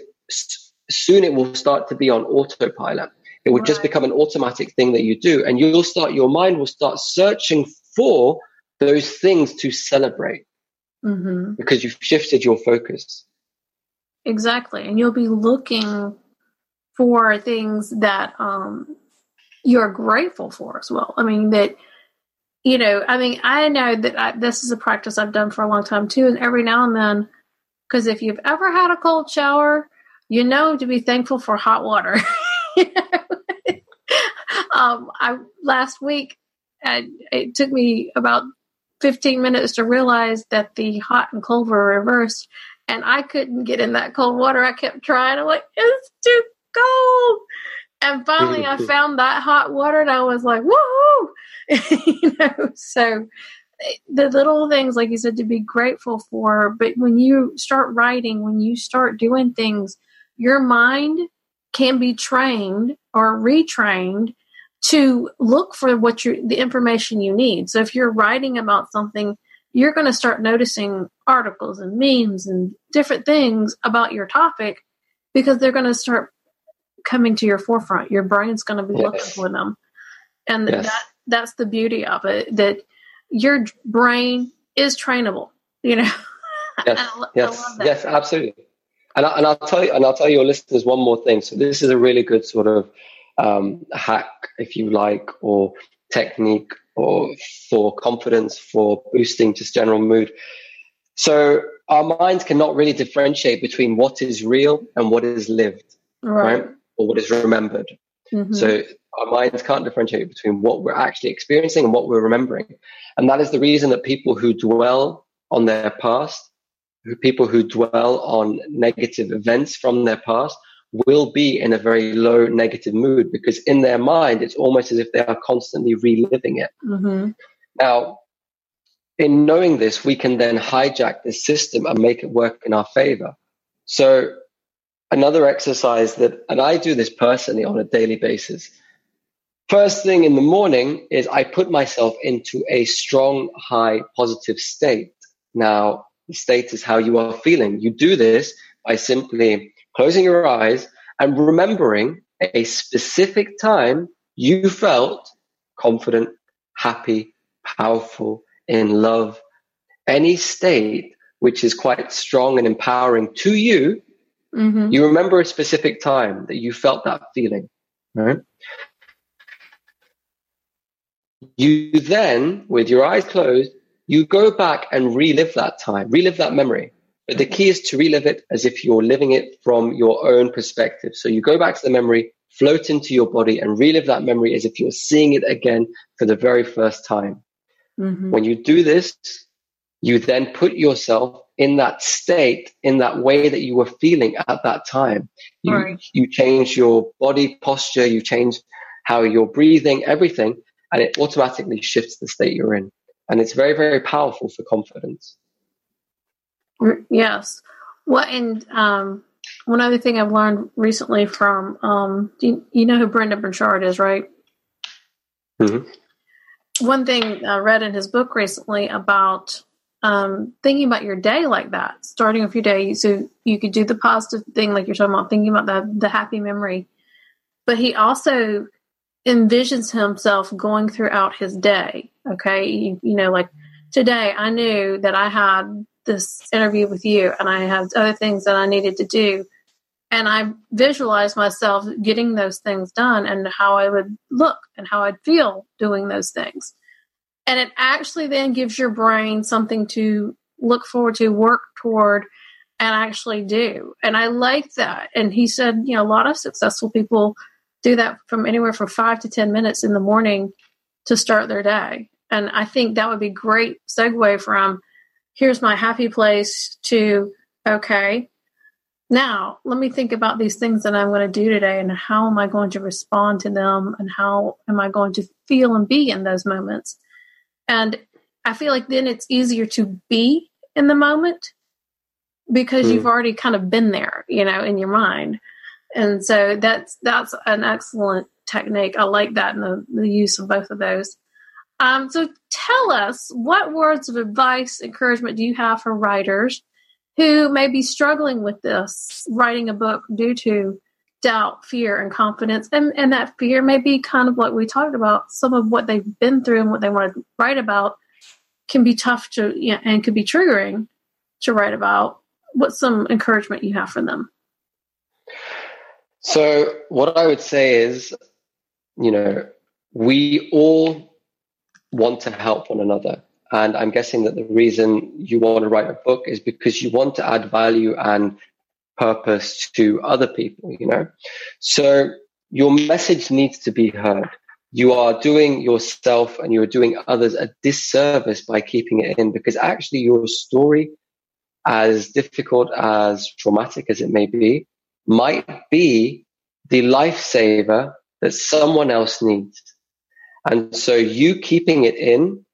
soon it will start to be on autopilot. It will right. just become an automatic thing that you do. And you'll start, your mind will start searching for those things to celebrate mm-hmm. because you've shifted your focus. Exactly. And you'll be looking for things that um, you're grateful for as well. I mean, that, you know, I mean, I know that I, this is a practice I've done for a long time too. And every now and then, because if you've ever had a cold shower, you know to be thankful for hot water. um, I last week, I, it took me about 15 minutes to realize that the hot and cold were reversed and I couldn't get in that cold water. I kept trying. I'm like, it's too cold. And finally, I found that hot water, and I was like, woohoo! you know, so eh, the little things, like you said, to be grateful for. But when you start writing, when you start doing things, your mind can be trained or retrained to look for what you the information you need. So if you're writing about something you're going to start noticing articles and memes and different things about your topic because they're going to start coming to your forefront. Your brain's going to be yes. looking for them. And yes. that that's the beauty of it that your brain is trainable, you know. Yes, yes, yes, absolutely. And, I, and I'll tell you, and I'll tell your listeners one more thing. So this is a really good sort of um, hack, if you like, or technique or for confidence, for boosting just general mood. So our minds cannot really differentiate between what is real and what is lived, right? right? Or what is remembered. Mm-hmm. So our minds can't differentiate between what we're actually experiencing and what we're remembering. And that is the reason that people who dwell on their past people who dwell on negative events from their past will be in a very low negative mood because in their mind it's almost as if they are constantly reliving it. Mm-hmm. Now, in knowing this, we can then hijack the system and make it work in our favor. So, another exercise that, and I do this personally on a daily basis. First thing in the morning is I put myself into a strong, high, positive state. Now, the state is how you are feeling. You do this by simply closing your eyes and remembering a specific time you felt confident, happy, powerful, in love, any state which is quite strong and empowering to you, mm-hmm. you remember a specific time that you felt that feeling, right? You then, with your eyes closed, you go back and relive that time, relive that memory. But the key is to relive it as if you're living it from your own perspective. So you go back to the memory, float into your body, and relive that memory as if you're seeing it again for the very first time. Mm-hmm. When you do this, you then put yourself in that state, in that way that you were feeling at that time. You, right. you change your body posture, you change how you're breathing, everything, and it automatically shifts the state you're in. And it's very, very powerful for confidence. Yes. Well, and um, one other thing I've learned recently from, um, you, you, know who Brendon Burchard is, right? Mm-hmm one thing I read in his book recently about um, thinking about your day like that, starting off your day. So you could do the positive thing, like you're talking about, thinking about the, the happy memory. But he also envisions himself going throughout his day. Okay. You, you know, like today I knew that I had this interview with you and I had other things that I needed to do. And I visualized myself getting those things done and how I would look and how I'd feel doing those things. And it actually then gives your brain something to look forward to, work toward, and actually do. And I like that. And he said, you know, a lot of successful people do that from anywhere from five to 10 minutes in the morning to start their day. And I think that would be great segue from here's my happy place to okay, now, let me think about these things that I'm going to do today and how am I going to respond to them and how am I going to feel and be in those moments. And I feel like then it's easier to be in the moment because mm. you've already kind of been there, you know, in your mind. And so that's that's an excellent technique. I like that and the, the use of both of those. Um, so tell us what words of advice, encouragement do you have for writers who may be struggling with this, writing a book due to doubt, fear, and confidence. And, and that fear may be kind of what we talked about. Some of what they've been through and what they want to write about can be tough to, you know, and could be triggering to write about. What's some encouragement you have for them? So, what I would say is, you know, we all want to help one another. And I'm guessing that the reason you want to write a book is because you want to add value and purpose to other people, you know? So your message needs to be heard. You are doing yourself and you're doing others a disservice by keeping it in because actually your story, as difficult as traumatic as it may be, might be the lifesaver that someone else needs. And so you keeping it in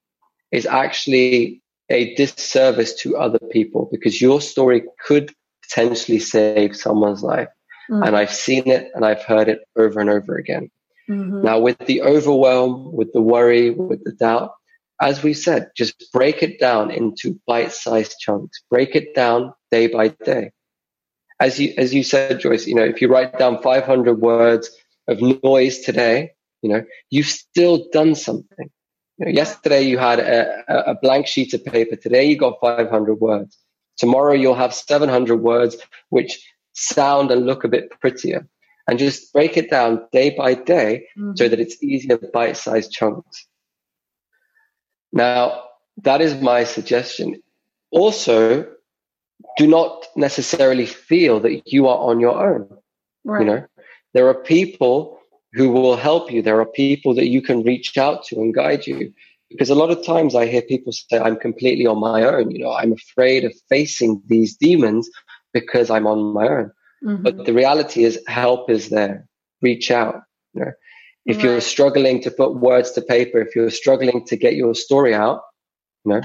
is actually a disservice to other people because your story could potentially save someone's life. Mm-hmm. And I've seen it and I've heard it over and over again. Mm-hmm. Now, with the overwhelm, with the worry, with the doubt, as we said, just break it down into bite-sized chunks. Break it down day by day. As you as you said, Joyce, you know, if you write down 500 words of noise today, you know, you've still done something. You know, yesterday you had a, a blank sheet of paper. Today you got 500 words. Tomorrow you'll have 700 words which sound and look a bit prettier. And just break it down day by day mm-hmm. so that it's easier bite sized chunks. Now, that is my suggestion. Also, do not necessarily feel that you are on your own. Right. You know, there are people who will help you. There are people that you can reach out to and guide you. Because a lot of times I hear people say, I'm completely on my own. You know, I'm afraid of facing these demons because I'm on my own. Mm-hmm. But the reality is help is there. Reach out. You know, if right. you're struggling to put words to paper, if you're struggling to get your story out, you know,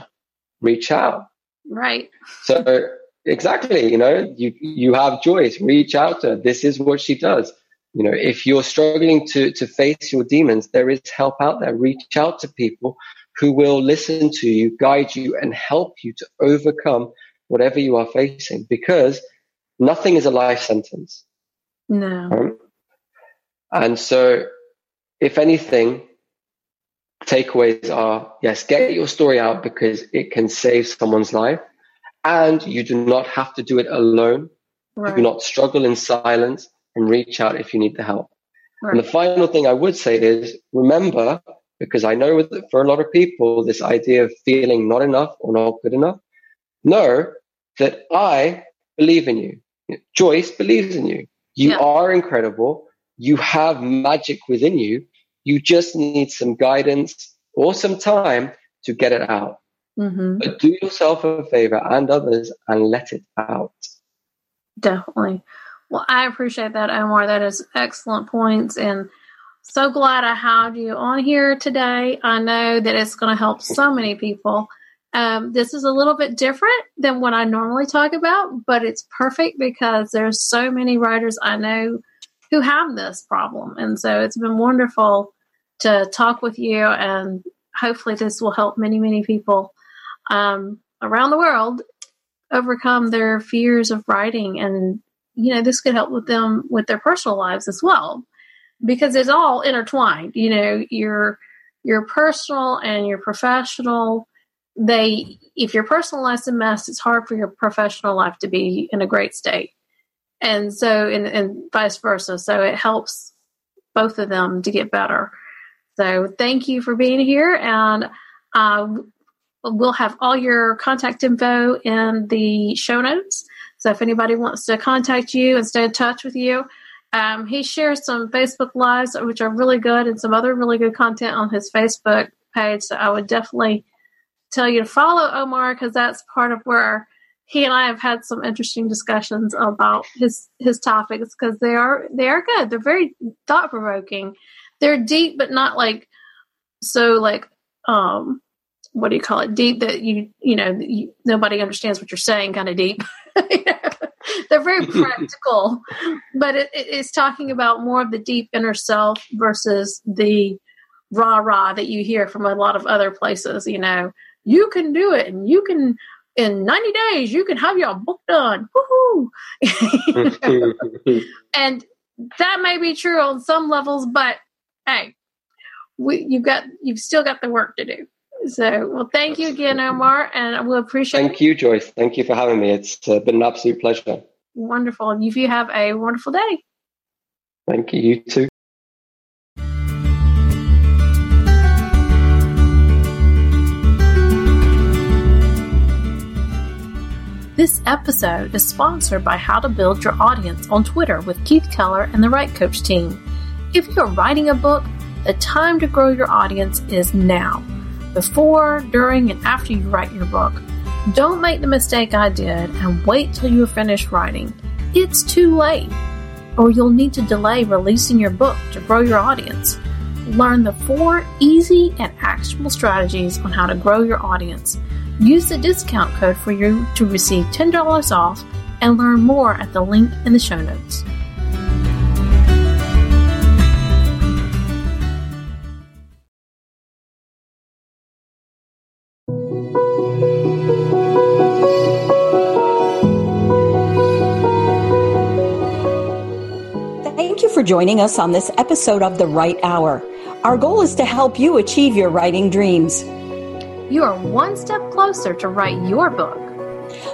reach out. Right. So exactly, you know, you you have Joyce, reach out to her. This is what she does. You know, if you're struggling to to face your demons, there is help out there. Reach out to people who will listen to you, guide you, and help you to overcome whatever you are facing. Because nothing is a life sentence. No. Um, and so, if anything, takeaways are yes, get your story out because it can save someone's life. And you do not have to do it alone. Right. Do not struggle in silence and reach out if you need the help. Right. And the final thing I would say is remember, because I know that for a lot of people, this idea of feeling not enough or not good enough, know that I believe in you. Joyce believes in you. You yeah. are incredible. You have magic within you. You just need some guidance or some time to get it out. Mm-hmm. But do yourself a favor and others and let it out. Definitely. Well, I appreciate that, Omar. That is excellent points. And so glad I had you on here today. I know that it's going to help so many people. Um, this is a little bit different than what I normally talk about, but it's perfect because there's so many writers I know who have this problem. And so it's been wonderful to talk with you and hopefully this will help many, many people um, around the world overcome their fears of writing and you know this could help with them with their personal lives as well because it's all intertwined you know your your personal and your professional. They if your personal life's a mess it's hard for your professional life to be in a great state. And so and, and vice versa. So it helps both of them to get better. So thank you for being here and uh, we'll have all your contact info in the show notes so if anybody wants to contact you and stay in touch with you um, he shares some facebook lives which are really good and some other really good content on his facebook page so i would definitely tell you to follow Omar because that's part of where he and I have had some interesting discussions about his his topics because they are they are good. They're very thought provoking. They're deep, but not like so like um what do you call it? Deep that you you know you, nobody understands what you're saying. Kind of deep. They're very practical, but it, it's talking about more of the deep inner self versus the rah rah that you hear from a lot of other places. You know, you can do it and you can in 90 days you can have your book done Woohoo! and that may be true on some levels but hey we, you've got you've still got the work to do so well thank you again omar and we'll appreciate thank you joyce. Thank you for having me. It's uh, been an absolute pleasure. Wonderful. And you have a wonderful day. Thank you. You too. This episode is sponsored by How to Build Your Audience on Twitter with Keith Keller and the Write Coach team. If you're writing a book, the time to grow your audience is now. Before, during, and after you write your book. Don't make the mistake I did and wait till you are finished writing. It's too late. Or you'll need to delay releasing your book to grow your audience. Learn the four easy and actionable strategies on how to grow your audience. Use the discount code for you to receive $10 off and learn more at the link in the show notes. Joining us on this episode of The Write Hour. Our goal is to help you achieve your writing dreams you are one step closer to write your book.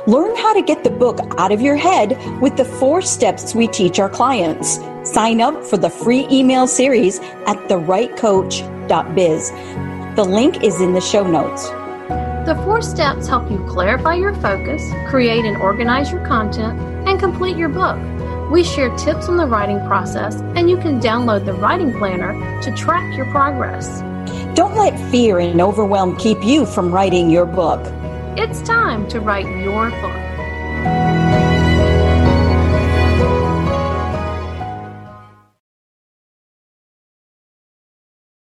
Learn how to get the book out of your head with the four steps we teach our clients. Sign up for the free email series at thewritecoach.biz. The link is in the show notes. The four steps help you clarify your focus, create and organize your content, and complete your book. We share tips on the writing process, and you can download the writing planner to track your progress. Don't let fear and overwhelm keep you from writing your book. It's time to write your book.